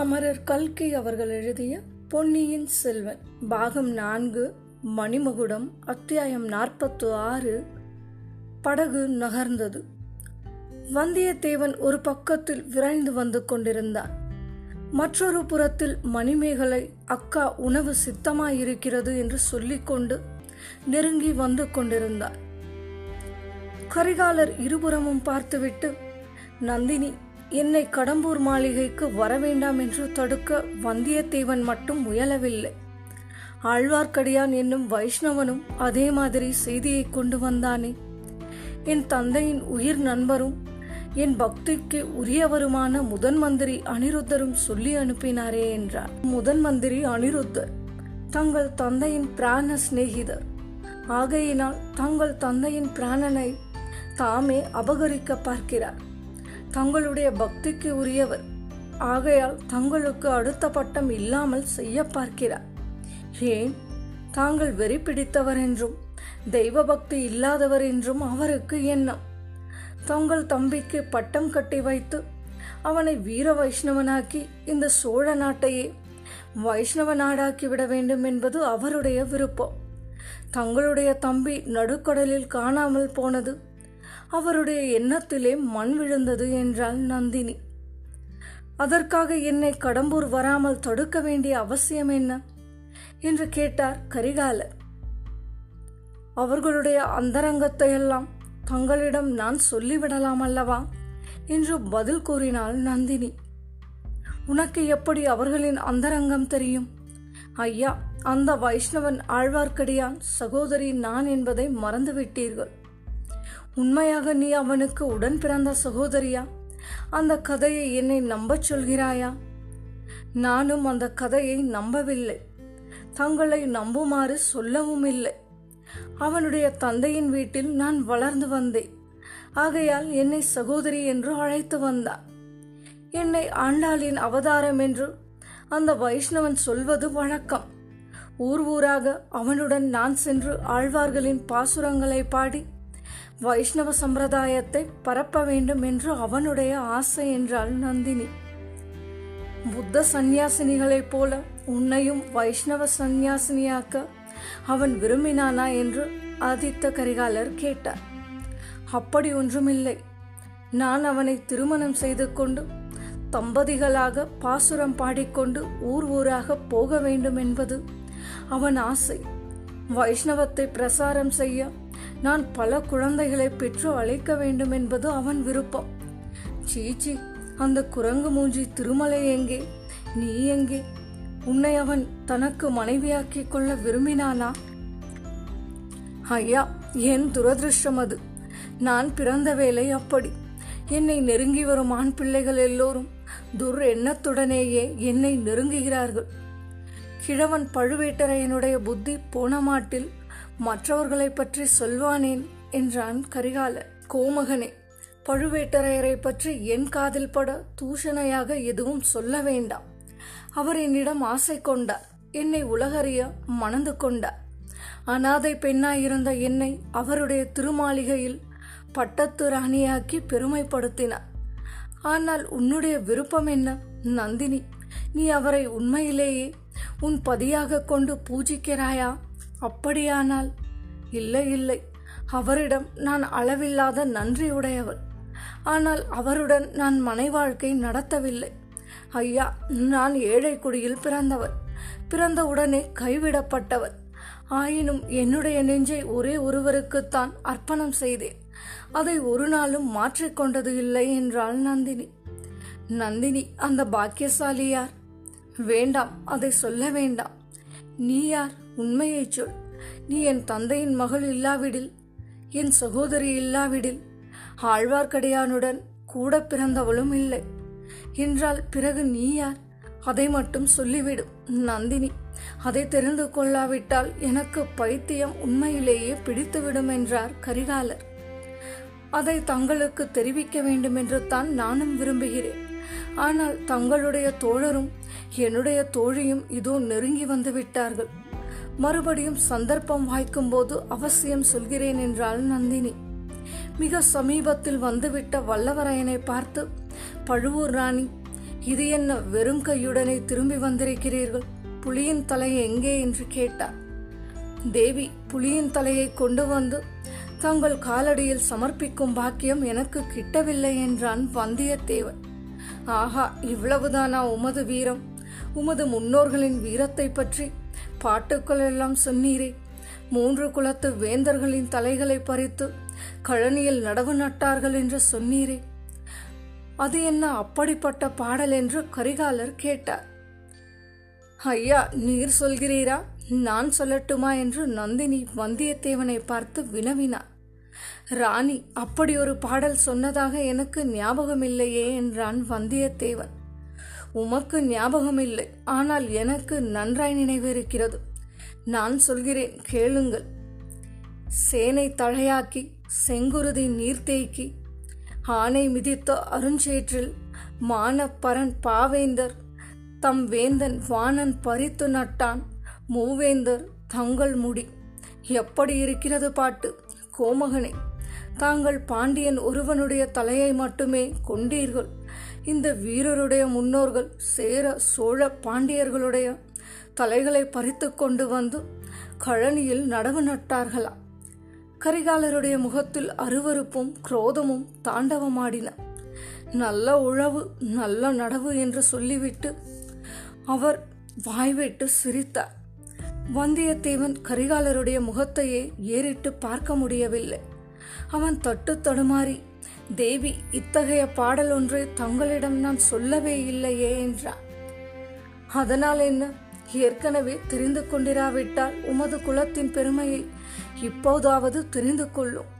அமரர் கல்கி அவர்கள் எழுதிய பொன்னியின் செல்வன் பாகம் நான்கு மணிமகுடம் அத்தியாயம் நாற்பத்து ஆறு படகு நகர்ந்தது. வந்தியத்தேவன் ஒரு பக்கத்தில் விரைந்து வந்து கொண்டிருந்தான். மற்றொரு புறத்தில் மணிமேகலை அக்கா உணவு சித்தமாயிருக்கிறது என்று சொல்லிக்கொண்டு நெருங்கி வந்து கொண்டிருந்தார் கரிகாலர் இருபுறமும் பார்த்துவிட்டு நந்தினி என்னை கடம்பூர் மாளிகைக்கு வரவேண்டாம் என்று தடுக்க வந்தியத்தேவன் மட்டும் முயலவில்லை. ஆழ்வார்க்கடியான் என்னும் வைஷ்ணவனும் அதே மாதிரி செய்தியை கொண்டு வந்தானே. என் தந்தையின் உயிர் நண்பரும் என் பக்திக்கு உரியவருமான முதன் மந்திரி அனிருத்தரும் சொல்லி அனுப்பினாரே என்றார். முதன் மந்திரி அனிருத்தர் தங்கள் தந்தையின் பிராண சிநேகிதர். ஆகையினால் தங்கள் தந்தையின் பிராணனை தாமே அபகரிக்க பார்க்கிறார். தங்களுடைய பக்திக்கு உரியவர். ஆகையால் தங்களுக்கு அடுத்த பட்டம் இல்லாமல் செய்ய பார்க்கிறார். ஏன்? தாங்கள் வெறி பிடித்தவர் என்றும் தெய்வ பக்தி இல்லாதவர் என்றும் அவருக்கு எண்ணம். தங்கள் தம்பிக்கு பட்டம் கட்டி வைத்து அவனை வீர வைஷ்ணவனாக்கி இந்த சோழ நாட்டையே வைஷ்ணவ நாடாக்கி விட வேண்டும் என்பது அவருடைய விருப்பம். தங்களுடைய தம்பி நடுக்கடலில் காணாமல் போனது அவருடைய எண்ணத்திலே மண் விழுந்தது என்றாள் நந்தினி. அதற்காக என்னை கடம்பூர் வராமல் தடுக்க வேண்டிய அவசியம் என்ன? என்று கேட்டார் கரிகாலர் அவர்களுடைய அந்தரங்கத்தை எல்லாம் தங்களிடம் நான் சொல்லிவிடலாம் அல்லவா? என்று பதில் கூறினாள் நந்தினி. உனக்கு எப்படி அவர்களின் அந்தரங்கம் தெரியும்? ஐயா அந்த வைஷ்ணவன் ஆழ்வார்க்கடியான் சகோதரி நான் என்பதை மறந்துவிட்டீர்கள். உண்மையாக நீ அவனுக்கு உடன் பிறந்த சகோதரியா? அந்த கதையை என்னை நம்பச் சொல்கிறாயா? நானும் அந்த கதையை நம்பவில்லை. தங்களை நம்புமாறு சொல்லவும் இல்லை. அவனுடைய தந்தையின் வீட்டில் நான் வளர்ந்து வந்தேன். ஆகையால் என்னை சகோதரி என்று அழைத்து வந்தான். என்னை ஆண்டாளின் அவதாரம் என்று அந்த வைஷ்ணவன் சொல்வது வழக்கம். ஊர் ஊராக அவனுடன் நான் சென்று ஆழ்வார்களின் பாசுரங்களை பாடி வைஷ்ணவ சம்பிரதாயத்தை பரப்ப வேண்டும் என்று அவனுடைய ஆசை என்றாள் நந்தினி. புத்த சந்நியாசினிகளைப் போல உன்னையும் வைஷ்ணவ சந்நியாசினியாக்க அவன் விரும்பினானா என்று ஆதித்த கரிகாலர் கேட்டார். அப்படி ஒன்றுமில்லை. நான் அவனை திருமணம் செய்து கொண்டு தம்பதிகளாக பாசுரம் பாடிக்கொண்டு ஊர் ஊராக போக வேண்டும் என்பது அவன் ஆசை. வைஷ்ணவத்தை பிரசாரம் செய்ய நான் பல குழந்தைகளை பெற்று அழைக்க வேண்டும் என்பது அவன் விருப்பம். சீச்சி அந்த குரங்கு மூஞ்சி திருமலை எங்கே? நீ எங்கே? உன்னை அவன் தனக்கு மனைவியாக்கிக் கொள்ள விரும்பினானா? ஐயா என் துரதிருஷ்டம் அது. நான் பிறந்த வேலை அப்படி. என்னை நெருங்கி வரும் ஆண் பிள்ளைகள் எல்லோரும் துர் எண்ணத்துடனேயே என்னை நெருங்குகிறார்கள். கிழவன் பழுவேட்டரையனுடைய புத்தி போன மாட்டில் மற்றவர்களை பற்றி சொல்வானேன் என்றான் கரிகால கோமகனே பழுவேட்டரையரை பற்றி என் காதில் பட தூஷணையாக எதுவும் சொல்ல வேண்டாம். அவர் என்னிடம் ஆசை கொண்டார். என்னை உலகறிய மணந்து கொண்டார். அனாதை பெண்ணாயிருந்த என்னை அவருடைய திருமாளிகையில் பட்டத்து ராணியாக்கி பெருமைப்படுத்தினார். ஆனால் உன்னுடைய விருப்பம் என்ன நந்தினி? நீ அவரை உண்மையிலேயே உன் பதியாக கொண்டு பூஜிக்கிறாயா? அப்படியானால்? இல்லை இல்லை. அவரிடம் நான் அளவில்லாத நன்றியுடையவள் ஆனால் அவருடன் நான் மனை வாழ்க்கை நடத்தவில்லை. ஐயா நான் ஏழை குடியில் பிறந்தவர் பிறந்தவுடனே கைவிடப்பட்டவர் ஆயினும் என்னுடைய நெஞ்சை ஒரே ஒருவருக்குத்தான் அர்ப்பணம் செய்தேன். அதை ஒரு நாளும் மாற்றிக்கொண்டது இல்லை என்றாள் நந்தினி. நந்தினி அந்த பாக்கியசாலி யார்? வேண்டாம் அதை சொல்ல வேண்டாம். நீ யார்? உண்மையை சொல். நீ என் தந்தையின் மகள் இல்லாவிடில் என் சகோதரி இல்லாவிடில் ஆழ்வார்க்கடியானுடன் கூட பிறந்தவளும் இல்லை. என்றால் பிறகு நீ யார்? அதை மட்டும் சொல்லிவிடும் நந்தினி. அதை தெரிந்து கொள்ளாவிட்டால் எனக்கு பைத்தியம் உண்மையிலேயே பிடித்துவிடும் என்றார் கரிகாலர். அதை தங்களுக்கு தெரிவிக்க வேண்டும் என்று தான் நானும் விரும்புகிறேன். ஆனால் தங்களுடைய தோழரும் என்னுடைய தோழியும் இதோ நெருங்கி வந்து விட்டார்கள். மறுபடியும் சந்தர்ப்பம் வாய்க்கும் போது அவசியம் சொல்கிறேன் என்றாள் நந்தினி. மிக சமீபத்தில் வந்துவிட்ட வல்லவரையனை பார்த்து பழுவூர் ராணி இது என்ன வெறும் கையுடனே திரும்பி வந்திருக்கிறீர்கள்? புலியின் தலை எங்கே? என்று கேட்டார். தேவி புலியின் தலையை கொண்டு வந்து தங்கள் காலடியில் சமர்ப்பிக்கும் பாக்கியம் எனக்கு கிட்டவில்லை என்றான் வந்தியத்தேவன். ஆஹா இவ்வளவுதானா உமது வீரம்? உமது முன்னோர்களின் வீரத்தை பற்றி பாட்டுக்கள் எல்லாம் சொன்னீரே. மூன்று குலத்து வேந்தர்களின் தலைகளை பறித்து கழனியில் நடவு நட்டார்கள் என்று சொன்னீரே. அது என்ன அப்படிப்பட்ட பாடல் என்று கரிகாலர் கேட்டார். ஐயா நீர் சொல்கிறீரா? நான் சொல்லட்டுமா என்று நந்தினி வந்தியத்தேவனை பார்த்து வினவினார். ராணி அப்படி ஒரு பாடல் சொன்னதாக எனக்கு ஞாபகமில்லையே என்றான் வந்தியத்தேவன். உமக்கு ஞாபகமில்லை. ஆனால் எனக்கு நன்றாய் நினைவிருக்கிறது. நான் சொல்கிறேன் கேளுங்கள். சேனை தழையாக்கி செங்குருதி நீர்த்தேக்கி ஆனை மிதித்த அருஞ்சேற்றில் மானப்பரன் பாவேந்தர் தம் வேந்தன் வானன் பறித்து நட்டான் மூவேந்தர் தங்கள் முடி. எப்படி இருக்கிறது பாட்டு? கோமகனே தாங்கள் பாண்டியன் ஒருவனுடைய தலையை மட்டுமே கொண்டீர்கள். இந்த வீரருடைய முன்னோர்கள் சேர சோழ பாண்டியர்களுடைய தலைகளை பறித்து கொண்டு வந்து கழனியில் நடவு நட்டார்களா? கரிகாலருடைய முகத்தில் அருவருப்பும் குரோதமும் தாண்டவமாடின. நல்ல உழவு நல்ல நடவு என்று சொல்லிவிட்டு அவர் வாய்விட்டு சிரித்தார். வந்தியத்தேவன் கரிகாலருடைய முகத்தையே ஏறிட்டு பார்க்க முடியவில்லை. அவன் தட்டு தடுமாறி தேவி இத்தகைய பாடல் ஒன்றை தங்களிடம் நான் சொல்லவே இல்லையே என்றார் அதனால் என்ன? ஏற்கனவே தெரிந்து கொண்டிராவிட்டால் உமது குலத்தின் பெருமையை இப்போதாவது தெரிந்து கொள்ளும்.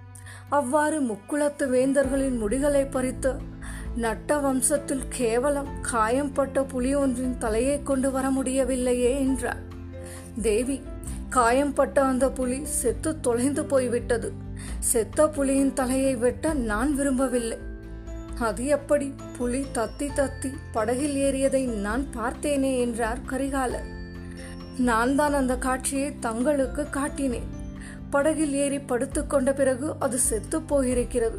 அவ்வாறு முக்குலத்து வேந்தர்களின் முடிகளை பறித்து நட்ட வம்சத்தில் கேவலம் காயம்பட்ட புலி ஒன்றின் தலையை கொண்டு வர முடியவில்லையே என்றார் தேவி காயம்பட்ட அந்த புலி செத்து தொலைந்து போய்விட்டது. செத்த புலியின் தலையை வெட்ட நான் விரும்பவில்லை. அது எப்படி? புலி தத்தி தத்தி படகில் ஏறியதை நான் பார்த்தேனே என்றார் கரிகாலர். நான் தான் அந்த காட்சியை தங்களுக்கு காட்டினேன். படகில் ஏறி படுத்துக்கொண்ட பிறகு அது செத்து போயிருக்கிறது.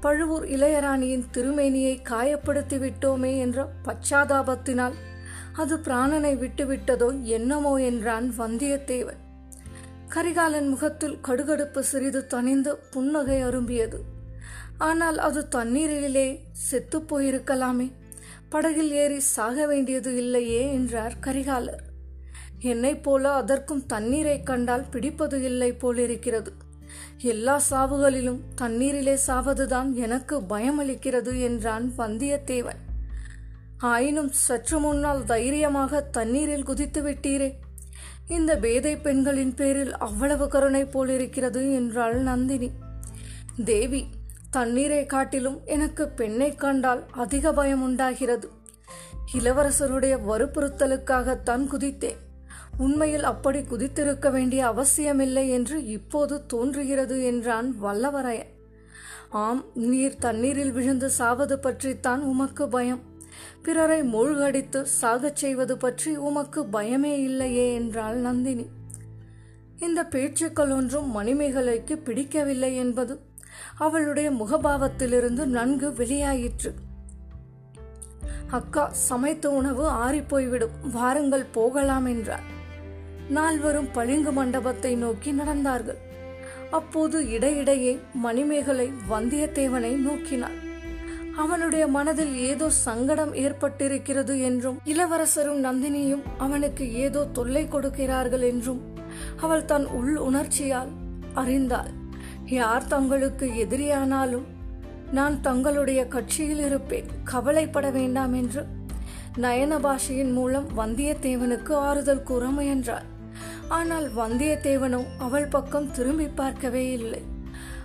பழுவூர் இளையராணியின் திருமேனியை காயப்படுத்தி விட்டோமே என்ற பச்சாதாபத்தினால் அது பிராணனை விட்டுவிட்டதோ என்னமோ என்றான் வந்தியத்தேவன். கரிகாலன் முகத்தில் கடுகடுப்பு சிறிது தணிந்து புன்னகை அரும்பியது. ஆனால் அது தண்ணீரிலே செத்துப்போயிருக்கலாமே படகில் ஏறி சாக வேண்டியது இல்லையே என்றார் கரிகாலர். என்னைப் போல அதற்கும் தண்ணீரை கண்டால் பிடிப்பது இல்லை போலிருக்கிறது. எல்லா சாவுகளிலும் தண்ணீரிலே சாவதுதான் எனக்கு பயமளிக்கிறது என்றான் வந்தியத்தேவன். ஆயினும் சற்று முன்னால் தைரியமாக தண்ணீரில் குதித்து விட்டீரே. இந்த பேதை பெண்களின் பேரில் அவ்வளவு கருணை போலிருக்கிறது என்றாள் நந்தினி. தேவி தண்ணீரை காட்டிலும் எனக்கு பெண்ணை கண்டால் அதிக பயம் உண்டாகிறது. இளவரசருடைய வற்புறுத்தலுக்காகத்தான் குதித்தேன். உண்மையில் அப்படி குதித்திருக்க வேண்டிய அவசியமில்லை என்று இப்போது தோன்றுகிறது என்றான் வல்லவரையன். ஆம் நீர் தண்ணீரில் விழுந்து சாவது பற்றித்தான் உமக்கு பயம். பிறரை மூழ்கடித்து சாகச் செய்வது பற்றி உமக்கு பயமே இல்லையே என்றாள் நந்தினி. இந்த பேச்சுக்கள் ஒன்றும் மணிமேகலைக்கு பிடிக்கவில்லை என்பது அவளுடைய முகபாவத்திலிருந்து நன்கு வெளியாயிற்று. அக்கா சமைத்த உணவு ஆறிப்போய்விடும் வாருங்கள் போகலாம் என்றார். நால்வரும் பளிங்கு மண்டபத்தை நோக்கி நடந்தார்கள். அப்போது இடையிடையே மணிமேகலை வந்தியத்தேவனை நோக்கினாள். அவனுடைய மனதில் ஏதோ சங்கடம் ஏற்பட்டிருக்கிறது என்றும் இளவரசரும் நந்தினியும் அவனுக்கு ஏதோ தொல்லை கொடுக்கிறார்கள் என்றும் அவள் தன் உள் உணர்ச்சியால் அறிந்தாள். யார் தங்களுக்கு எதிரியானாலும் நான் தங்களுடைய கட்சியில் இருப்பேன். கவலைப்பட வேண்டாம் என்று நயன பாஷையின் மூலம் வந்தியத்தேவனுக்கு ஆறுதல் கூற முயன்றாள். ஆனால் வந்தியத்தேவனோ அவள் பக்கம் திரும்பி பார்க்கவே இல்லை.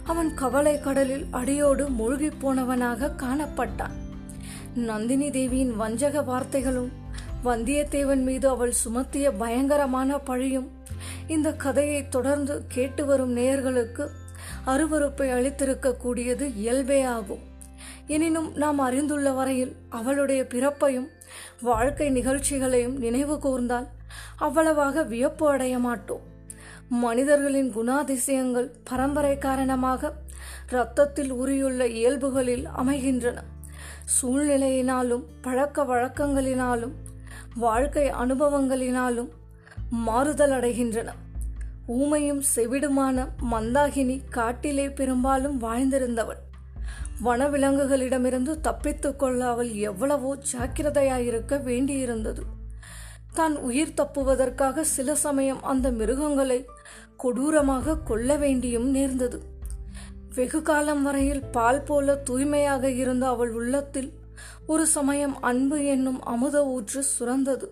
அவன் கவலை கடலில் அடியோடு மூழ்கி போனவனாக காணப்பட்டான். நந்தினி தேவியின் வஞ்சக வார்த்தைகளும் வந்தியத்தேவன் மீது அவள் சுமத்திய பயங்கரமான பழியும் இந்த கதையை தொடர்ந்து கேட்டு வரும் நேயர்களுக்கு அருவறுப்பை அளித்திருக்க கூடியது இயல்பே ஆகும். எனினும் நாம் அறிந்துள்ள வரையில் அவளுடைய பிறப்பையும் வாழ்க்கை நிகழ்ச்சிகளையும் நினைவு கூர்ந்தால் அவ்வளவாக வியப்பு அடைய மாட்டோம். மனிதர்களின் குணாதிசயங்கள் பரம்பரை காரணமாக இரத்தத்தில் உரியுள்ள இயல்புகளில் அமைகின்றன. சூழ்நிலையினாலும் பழக்க வழக்கங்களினாலும் வாழ்க்கை அனுபவங்களினாலும் மாறுதல் அடைகின்றன. ஊமையும் செவிடுமான மந்தாகினி காட்டிலே பெரும்பாலும் வாழ்ந்திருந்தவள். வனவிலங்குகளிடமிருந்து தப்பித்துக் கொள்ள அவள் எவ்வளவோ ஜாக்கிரதையாயிருக்க வேண்டியிருந்தது. தான் உயிர் தப்புவதற்காக சில சமயம் அந்த மிருகங்களை கொடூரமாக கொல்ல வேண்டியும் நேர்ந்தது. வெகு காலம் வரையில் பால் போல தூய்மையாக இருந்த அவள் உள்ளத்தில் ஒரு சமயம் அன்பு என்னும் அமுத ஊற்று சுரந்தது.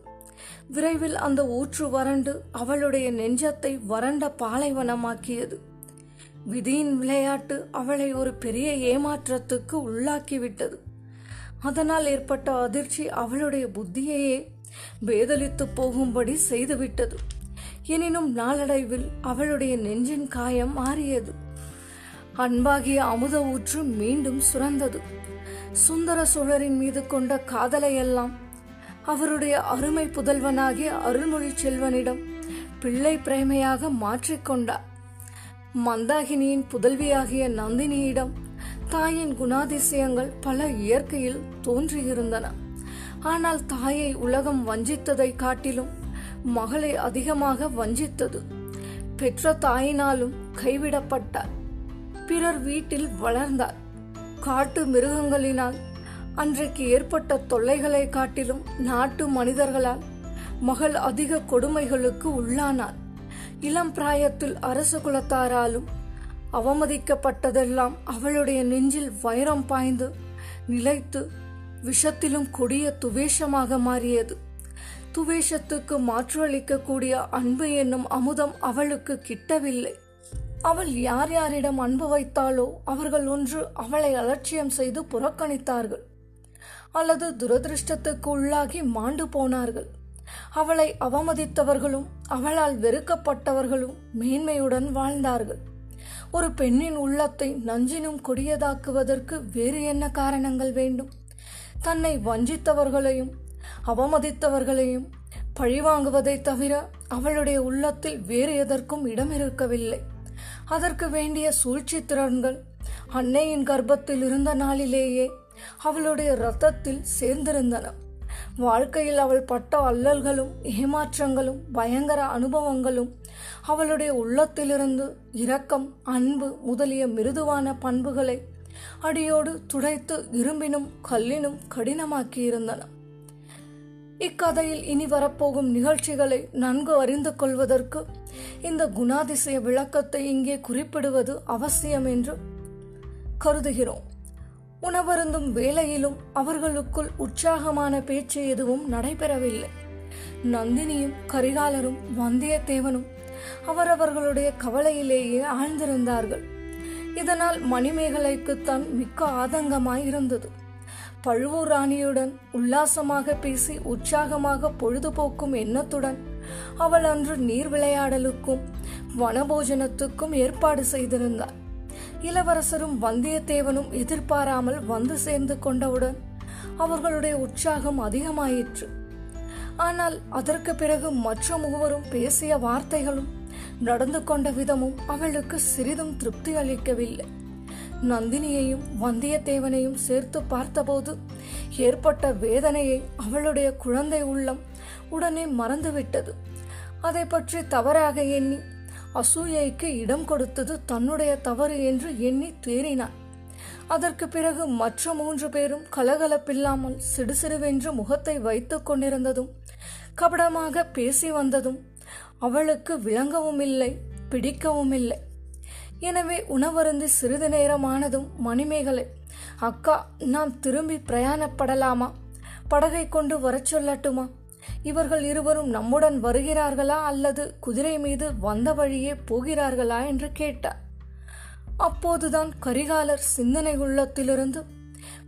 விரைவில் அந்த ஊற்று வறண்டு அவளுடைய நெஞ்சத்தை வறண்ட பாலைவனமாக்கியது. விதியின் விளையாட்டு அவளை ஒரு பெரிய ஏமாற்றத்துக்கு உள்ளாக்கிவிட்டது. அதனால் ஏற்பட்ட அதிர்ச்சி அவளுடைய புத்தியையே வேதலித்து போகும்படி செய்துவிட்டது. எனினும் நாளடைவில் அவளுடைய நெஞ்சின் காயம் மாறியது. அன்பாகிய அமுத ஊற்று மீண்டும் சுரந்தது. சுந்தர சோழரின் மீது கொண்ட காதலையெல்லாம் அவருடைய அருமை புதல்வனாகிய அருள்மொழி செல்வனிடம் பிள்ளை பிரேமையாக மாற்றிக்கொண்டார் மந்தாகினியின் புதல்வியாகிய நந்தினியிடம் தாயின் குணாதிசயங்கள் பல இயற்கையில் தோன்றியிருந்தன. ஆனால் தாயை உலகம் வஞ்சித்ததை காட்டிலும் மகளை அதிகமாக வஞ்சித்தது. பெற்ற தாயினாலும் கைவிடப்பட்டார். பிறர் வீட்டில் வளர்ந்தார். காட்டு மிருகங்களினால் அன்றைக்கு ஏற்பட்ட தொல்லைகளை காட்டிலும் நாட்டு மனிதர்களால் மகள் அதிக கொடுமைகளுக்கு உள்ளானார். இளம் பிராயத்தில் அரச குலத்தாராலும் அவமதிக்கப்பட்டதெல்லாம் அவளுடைய நெஞ்சில் வைரம் பாய்ந்து நிலைத்து விஷத்திலும் கொடிய துவேஷமாக மாறியது. துவேஷத்துக்கு மாற்றளிக்கக்கூடிய அன்பு என்னும் அமுதம் அவளுக்கு கிட்டவில்லை. அவள் யார் யாரிடம் அன்பு வைத்தாலோ அவர்கள் ஒன்று அவளை அலட்சியம் செய்து புறக்கணித்தார்கள். அல்லது துரதிருஷ்டத்துக்கு உள்ளாகி மாண்டு போனார்கள். அவளை அவமதித்தவர்களும் அவளால் வெறுக்கப்பட்டவர்களும் மேன்மையுடன் வாழ்ந்தார்கள். ஒரு பெண்ணின் உள்ளத்தை நஞ்சினும் கொடியதாக்குவதற்கு வேறு என்ன காரணங்கள் வேண்டும்? தன்னை வஞ்சித்தவர்களையும் அவமதித்தவர்களையும் பழிவாங்குவதை தவிர அவளுடைய உள்ளத்தில் வேறு எதற்கும் இடம் இருக்கவில்லை. அதற்கு வேண்டிய சூழ்ச்சி திறன்கள் அன்னையின் கர்ப்பத்தில் இருந்த நாளிலேயே அவளுடைய ரத்தத்தில் சேர்ந்திருந்தன. வாழ்க்கையில் அவள் பட்ட அல்லல்களும் ஏமாற்றங்களும் பயங்கர அனுபவங்களும் அவளுடைய உள்ளத்திலிருந்து இரக்கம் அன்பு முதலிய மிருதுவான பண்புகளை அடியோடு துடைத்து இரும்பினும் கல்லினும் கடினமாக்கியிருந்தன. இக்கதையில் இனி வரப்போகும் நிகழ்ச்சிகளை நன்கு அறிந்து கொள்வதற்கு இந்த குணாதிசய விளக்கத்தை இங்கே குறிப்பிடுவது அவசியம் என்று கருதுகிறோம். உணவருந்தும் வேலையிலும் அவர்களுக்குள் உற்சாகமான பேச்சு எதுவும் நடைபெறவில்லை. நந்தினியும் கரிகாலரும் வந்தியத்தேவனும் அவரவர்களுடைய கவலையிலேயே ஆழ்ந்திருந்தார்கள். இதனால் மணிமேகலைக்குத்தான் மிக்க ஆதங்கமாய் இருந்தது பழுவூர் ராணியுடன் உல்லாசமாக பேசி உற்சாகமாக பொழுதுபோக்கும் எண்ணத்துடன் அவள் அன்று நீர் விளையாடலுக்கும் வனபோஜனத்துக்கும் ஏற்பாடு செய்திருந்தார் இளவரசரும் வந்தியத்தேவனும் எதிர்பாராமல் வந்து சேர்ந்து கொண்டவுடன் அவர்களுடைய உற்சாகம் அதிகமாயிற்று. ஆனால் அதற்கு பிறகு மற்ற மூவரும் பேசிய வார்த்தைகளும் நடந்து கொண்ட விதமும் அவளுக்கு சிறிதும் திருப்தி அளிக்கவில்லை. நந்தினியையும் வந்தியத்தேவனையும் சேர்த்து பார்த்தபோது ஏற்பட்ட வேதனையை அவளுடைய குழந்தை உள்ளம் உடனே மறந்துவிட்டது. அதை பற்றி தவறாக எண்ணி அசூயைக்கு இடம் கொடுத்தது தன்னுடைய தவறு என்று எண்ணி தேறினார் அதற்கு பிறகு மற்ற மூன்று பேரும் கலகலப்பில்லாமல் சிடுசிடுவென்று முகத்தை வைத்துக் கொண்டிருந்ததும் கபடமாக பேசி வந்ததும் அவளுக்கு விளங்கவும் இல்லை பிடிக்கவும் இல்லை. எனவே உணவருந்து சிறிது நேரமானதும் மணிமேகலை அக்கா நாம் திரும்பி பிரயாணப்படலாமா? படகை கொண்டு வரச் சொல்லட்டுமா? இவர்கள் இருவரும் நம்முடன் வருகிறார்களா அல்லது குதிரை மீது வந்த வழியே போகிறார்களா? என்று கேட்டார். அப்போதுதான் கரிகாலர் சிந்தனை உள்ளத்திலிருந்து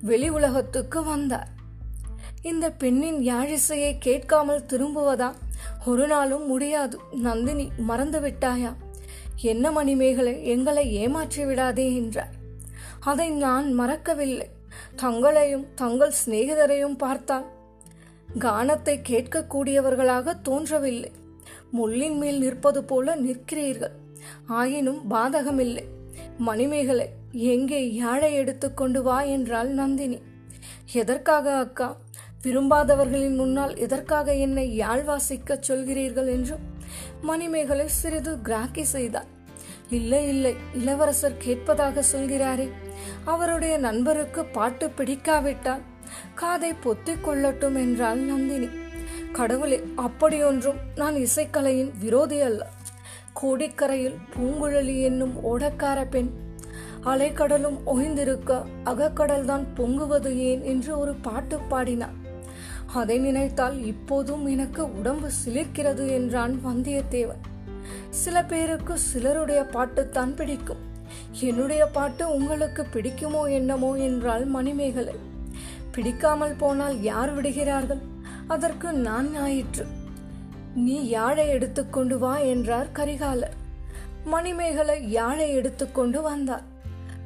வெளி உலகத்துக்கு வந்தார். இந்த பெண்ணின் யாழிசையை கேட்காமல் திரும்புவதா? ஒரு நாளும் முடியாது. நந்தினி மறந்து விட்டாயா? என்ன மணிமேகலை எங்களை ஏமாற்றி விடாதே என்றார் அதை நான் மறக்கவில்லை. தங்களையும் தங்கள் சிநேகிதரையும் பார்த்தால் கானத்தை கேட்கக்கூடியவர்களாக தோன்றவில்லை. முள்ளின் மேல் நிற்பது போல நிற்கிறீர்கள். ஆயினும் பாதகமில்லை. மணிமேகலை எங்கே யாழை எடுத்துக்கொண்டு வா என்றாள் நந்தினி. எதற்காக அக்கா? விரும்பாதவர்களின் முன்னால் எதற்காக என்னை யாழ் வாசிக்கச் சொல்கிறீர்கள் என்றும் மணிமேகலை சிறிது கிராக்கி செய்தார் இல்லை இல்லை இளவரசர் கேட்பதாக சொல்கிறாரே. அவருடைய நண்பருக்கு பாட்டு பிடிக்காவிட்டால் காதை பொத்திக் கொள்ளட்டும் என்றாள் நந்தினி. கடவுளே அப்படியொன்றும் நான் இசைக்கலையின் விரோதி அல்ல. கோடிக்கரையில் பூங்குழலி என்னும் ஓடக்கார பெண். அலைக்கடலும் ஒய்ந்திருக்க அகக்கடல்தான் பொங்குவது ஏன்? என்று ஒரு பாட்டு பாடினார் அதை நினைத்தால் இப்போதும் எனக்கு உடம்பு சிலிர்க்கிறது என்றான் வந்தியத்தேவன். சில பேருக்கு சிலருடைய பாட்டுத்தான் பிடிக்கும். என்னுடைய பாட்டு உங்களுக்கு பிடிக்குமோ என்னமோ என்றால் மணிமேகலை. பிடிக்காமல் போனால் யார் விடுகிறார்கள்? அதற்கு நான் ஞாயிற்று. நீ யாழை எடுத்துக்கொண்டு வா என்றார் கரிகாலர். மணிமேகலை யாழை எடுத்துக்கொண்டு வந்தார்.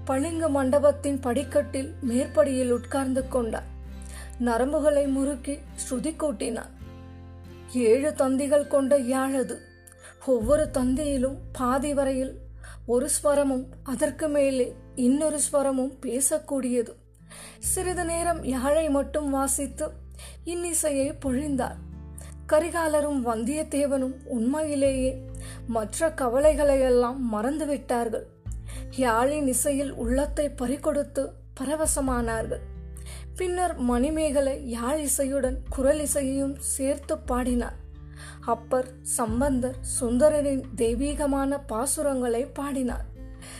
பளிங்கு மண்டபத்தின் படிக்கட்டில் மேற்படியில் உட்கார்ந்து கொண்டார். நரம்புகளை முறுக்கி ஸ்ருதி கூட்டினான் ஏழு தந்திகள் கொண்ட யாழது. ஒவ்வொரு தந்தியிலும் பாதி வரையில் ஒரு ஸ்வரமும் அதற்கு மேலே இன்னொரு ஸ்வரமும் பேசக்கூடியது. சிறிது நேரம் யாழை மட்டும் வாசித்து இன்னிசையை பொழிந்தார். கரிகாலரும் வந்தியத்தேவனும் உண்மையிலேயே மற்ற கவலைகளையெல்லாம் மறந்துவிட்டார்கள். யாழின் இசையில் உள்ளத்தை பறிகொடுத்து பரவசமானார்கள். பின்னர் மணிமேகலை யாழ் இசையுடன் குரல் இசையையும் சேர்த்து பாடினார். அப்பர் சம்பந்தர் சுந்தரரின் தெய்வீகமான பாசுரங்களை பாடினார்.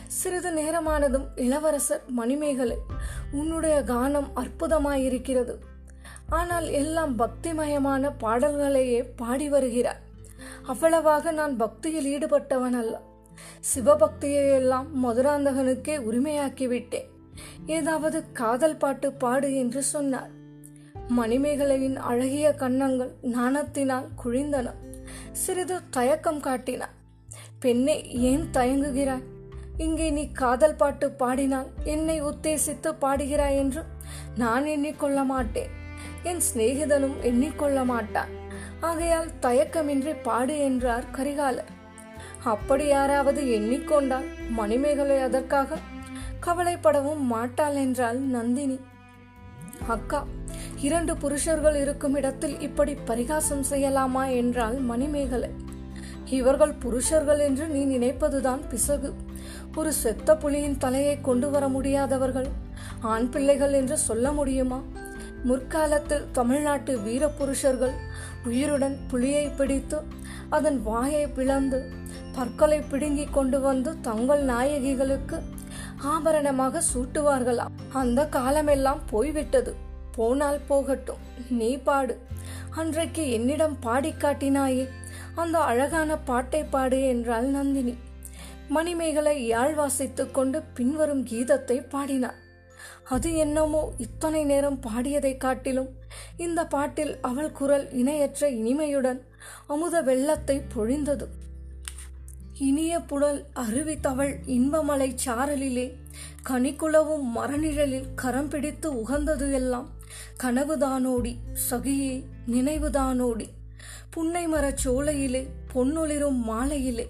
சிறிது நேரமானதும் இளவரசர் மணிமேகலை உன்னுடைய கானம் அற்புதமாயிருக்கிறது. ஆனால் எல்லாம் பக்திமயமான பாடல்களையே பாடி வருகிறார் அவ்வளவாக நான் பக்தியில் ஈடுபட்டவன் அல்ல சிவபக்தியை எல்லாம் மதுராந்தகனுக்கே உரிமையாக்கிவிட்டேன். ஏதாவது காதல் பாட்டு பாடு என்று சொன்னார். மணிமேகலையின் அழகிய கன்னங்கள் நாணத்தினால் குழிந்தன. சிறிது தயக்கம் காட்டினார் பெண்ணே ஏன் தயங்குகிறாய்? இங்கே நீ காதல் பாட்டு பாடினால் என்னை உத்தேசித்து பாடுகிறாய் என்று நான் எண்ணிக்கொள்ள மாட்டேன். என் சிநேகிதனும் எண்ணிக்கொள்ள மாட்டான். ஆகையால் தயக்கமின்றி பாடு என்றார் கரிகாலர். அப்படி யாராவது எண்ணிக்கொண்டால் மணிமேகலை அதற்காக கவலைப்படவும் மாட்டாள் என்றாள் நந்தினி. அக்கா இரண்டு புருஷர்கள் இருக்கும் இடத்தில் இப்படி பரிகாசம் செய்யலாமா? என்றால் மணிமேகலை. இவர்கள் புருஷர்கள் என்று நீ நினைப்பதுதான் பிசகு. ஒரு செத்த புலியின் தலையை கொண்டு வர முடியாதவர்கள் ஆண் பிள்ளைகள் என்று சொல்ல முடியுமா? முற்காலத்தில் தமிழ்நாட்டு வீர புருஷர்கள் உயிருடன் புலியை பிடித்து அதன் வாயை பிளந்து பற்களை பிடுங்கி கொண்டு வந்து தங்கள் நாயகிகளுக்கு ஆபரணமாக சூட்டுவார்களாம். அந்த காலமெல்லாம் போய்விட்டது. போனால் போகட்டும். நீ பாடு. அன்றைக்கு என்னிடம் பாடி காட்டினாயே. அந்த அழகான பாட்டை பாடு என்றாள் நந்தினி. மணிமேகலை யாழ் வாசித்துக் கொண்டு பின்வரும் கீதத்தை பாடினார் அது என்னமோ இத்தனை நேரம் பாடியதை காட்டிலும். இந்த பாட்டில் அவள் குரல் இணையற்ற இனிமையுடன் அமுத வெள்ளத்தை பொழிந்தது. இனிய புடல் அருவி தவள் இன்பமலை சாரலிலே கனிக்குளவும் மரநிழலில் கரம் பிடித்து உகந்தது எல்லாம். கனவுதானோடி சகியே நினைவுதானோடி. புன்னை மரச் சோலையிலே பொன்னொளிரும் மாலையிலே.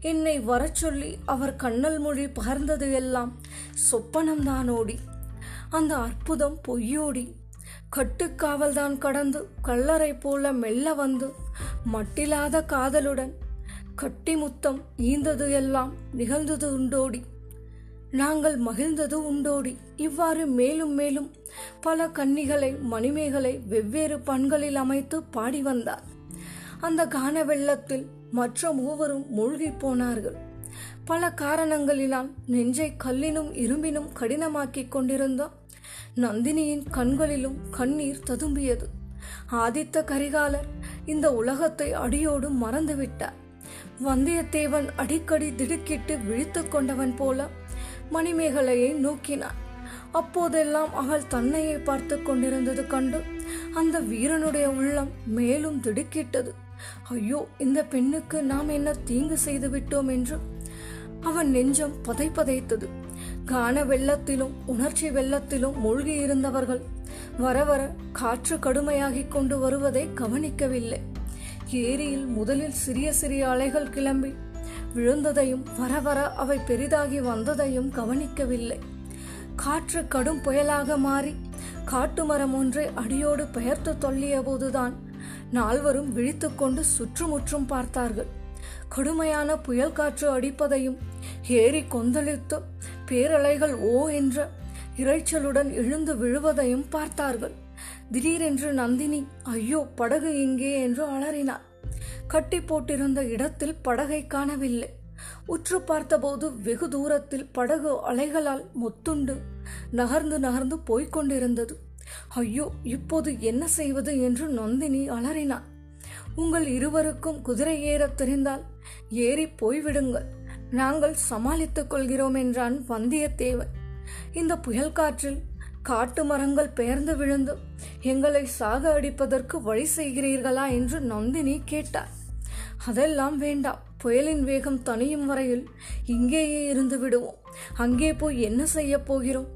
என்னை வரச் சொல்லி அவர் கண்ணல் மொழி பகர்ந்தது எல்லாம். சொப்பனம்தானோடி அந்த அற்புதம் பொய்யோடி. கட்டுக்காவல்தான் கடந்து கல்லறை போல மெல்ல வந்து மட்டில்லாத காதலுடன் கட்டி முத்தம் ஈந்தது எல்லாம் நிகழ்ந்தது உண்டோடி. நாங்கள் மகிழ்ந்தது உண்டோடி. இவ்வாறு மேலும் மேலும் பல கன்னிகளை மணிமேகலை வெவ்வேறு பண்களில் அமைத்து பாடி வந்தார். அந்த கான வெள்ளத்தில் மற்ற மூவரும் மூழ்கி போனார்கள். பல காரணங்களினால் நெஞ்சை கல்லினும் இரும்பினும் கடினமாக்கிக் கொண்டிருந்த நந்தினியின் கண்களிலும் கண்ணீர் ததும்பியது. ஆதித்த கரிகாலர் இந்த உலகத்தை அடியோடு மறந்துவிட்டார். வந்தியத்தேவன் அடிக்கடி திடுக்கிட்டு விழித்து கொண்டவன் போல மணிமேகலையை நோக்கினான். அப்போதெல்லாம் அவள் தன்னையை பார்த்து கொண்டிருந்தது கண்டு அந்த வீரனுடைய உள்ளம் மேலும் திடுக்கிட்டது. ஐயோ இந்த பெண்ணுக்கு நாம் என்ன தீங்கு செய்து விட்டோம் என்று அவன் நெஞ்சம் பதை பதைத்தது. கான வெள்ளத்திலும் உணர்ச்சி வெள்ளத்திலும் மூழ்கி இருந்தவர்கள் வர வர காற்று கடுமையாகிக் கொண்டு வருவதை கவனிக்கவில்லை. ஏரியில் முதலில் சிறிய சிறிய அலைகள் கிளம்பி விழுந்ததையும் வர வர அவை பெரிதாகி வந்ததையும் கவனிக்கவில்லை. காற்று கடும் புயலாக மாறி காட்டு மரம் ஒன்றை அடியோடு பெயர்த்து தொல்லிய போதுதான் நால்வரும் விழித்துக்கொண்டு சுற்றுமுற்றும் பார்த்தார்கள். கடுமையான புயல் காற்று அடிப்பதையும் ஏறி கொந்தளித்து பேரலைகள் ஓ என்ற இரைச்சலுடன் எழுந்து விழுவதையும் பார்த்தார்கள். திடீரென்று நந்தினி ஐயோ படகு எங்கே? என்று அலறினார் கட்டி போட்டிருந்த இடத்தில் படகை காணவில்லை. உற்று பார்த்தபோது வெகு தூரத்தில் படகு அலைகளால் மொத்துண்டு நகர்ந்து நகர்ந்து போய்க் கொண்டிருந்தது. ஐயோ இப்போது என்ன செய்வது? என்று நந்தினி அலறினார் உங்கள் இருவருக்கும் குதிரை ஏறத் தெரிந்தால் ஏறி போய்விடுங்கள். நாங்கள் சமாளித்துக் கொள்கிறோம் என்றான் வந்தியத்தேவன். இந்த புயல் காற்றில் காட்டு மரங்கள் பெயர்ந்து விழுந்து எங்களை சாக அடிப்பதற்கு வழி செய்கிறீர்களா என்று நந்தினி கேட்டார் அதெல்லாம் வேண்டாம். புயலின் வேகம் தனியும் வரையில் இங்கேயே இருந்து விடுவோம். அங்கே போய் என்ன செய்ய போகிறோம்?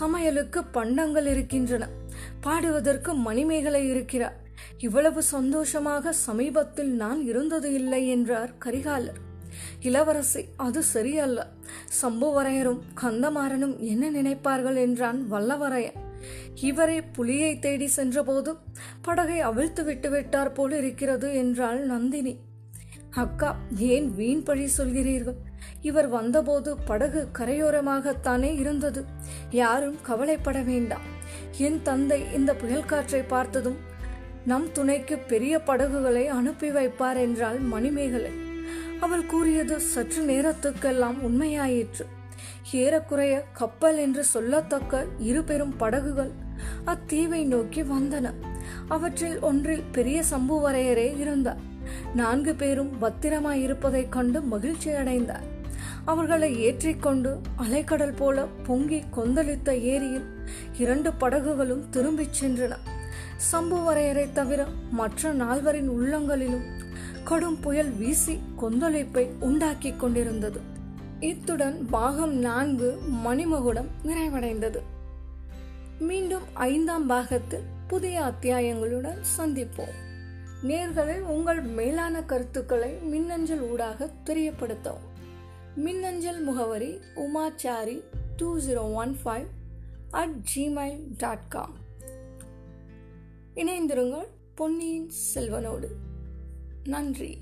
சமையலுக்கு பண்டங்கள் இருக்கின்றன. பாடுவதற்கு மணிமேகலை இருக்கிறார். இவ்வளவு சந்தோஷமாக சமீபத்தில் நான் இருந்தது இல்லை என்றார் கரிகாலர். இளவரசி அது சரியல்ல. சம்புவரையரும் கந்தமாறனும் என்ன நினைப்பார்கள் என்றான் வல்லவரையன். இவரே புலியை தேடி சென்றபோது படகை அவிழ்த்து விட்டு விட்டார் போல் இருக்கிறது என்றாள் நந்தினி. அக்கா ஏன் வீண் பழி சொல்கிறீர்கள்? இவர் வந்தபோது படகு கரையோரமாகத்தானே இருந்தது. யாரும் கவலைப்பட வேண்டாம். என் தந்தை இந்த புயல் காற்றை பார்த்ததும் நம் துணைக்கு பெரிய படகுகளை அனுப்பி வைப்பார் என்றாள் மணிமேகலை. அவள் கூறியது சற்று நேரத்துக்கெல்லாம் உண்மையாயிற்று. ஏறக்குறைய கப்பல் என்று சொல்லத்தக்க இரு பெரும் படகுகள் அத்தீவை நோக்கி வந்தன. அவற்றில் ஒன்றில் பெரிய சம்புவரையரே இருந்தார். நான்கு பேரும் பத்திரமாய் இருப்பதைக் கண்டு மகிழ்ச்சி அடைந்தார் அவர்களை ஏற்றிக்கொண்டு அலைக்கடல் போல பொங்கி கொந்தளித்த ஏரியில் இரண்டு படகுகளும் திரும்பிச் சென்றன. சம்புவரையரை தவிர மற்ற நால்வரின் உள்ளங்களிலும் கடும் புயல் வீசி கொந்தளிப்பை உண்டாக்கி கொண்டிருந்தது. இத்துடன் பாகம் நான்கு மணிமகுடம் நிறைவடைந்தது. மீண்டும் ஐந்தாம் பாகத்தில் புதிய அத்தியாயங்களுடன் சந்திப்போம். நேர்களை உங்கள் மேலான கருத்துக்களை மின்னஞ்சல் ஊடாக தெரியப்படுத்தவும். மின்னஞ்சல் முகவரி Umachari two zero one five at Gmail dot com. இணைந்திருங்கள் பொன்னியின் செல்வனோடு. நன்றி.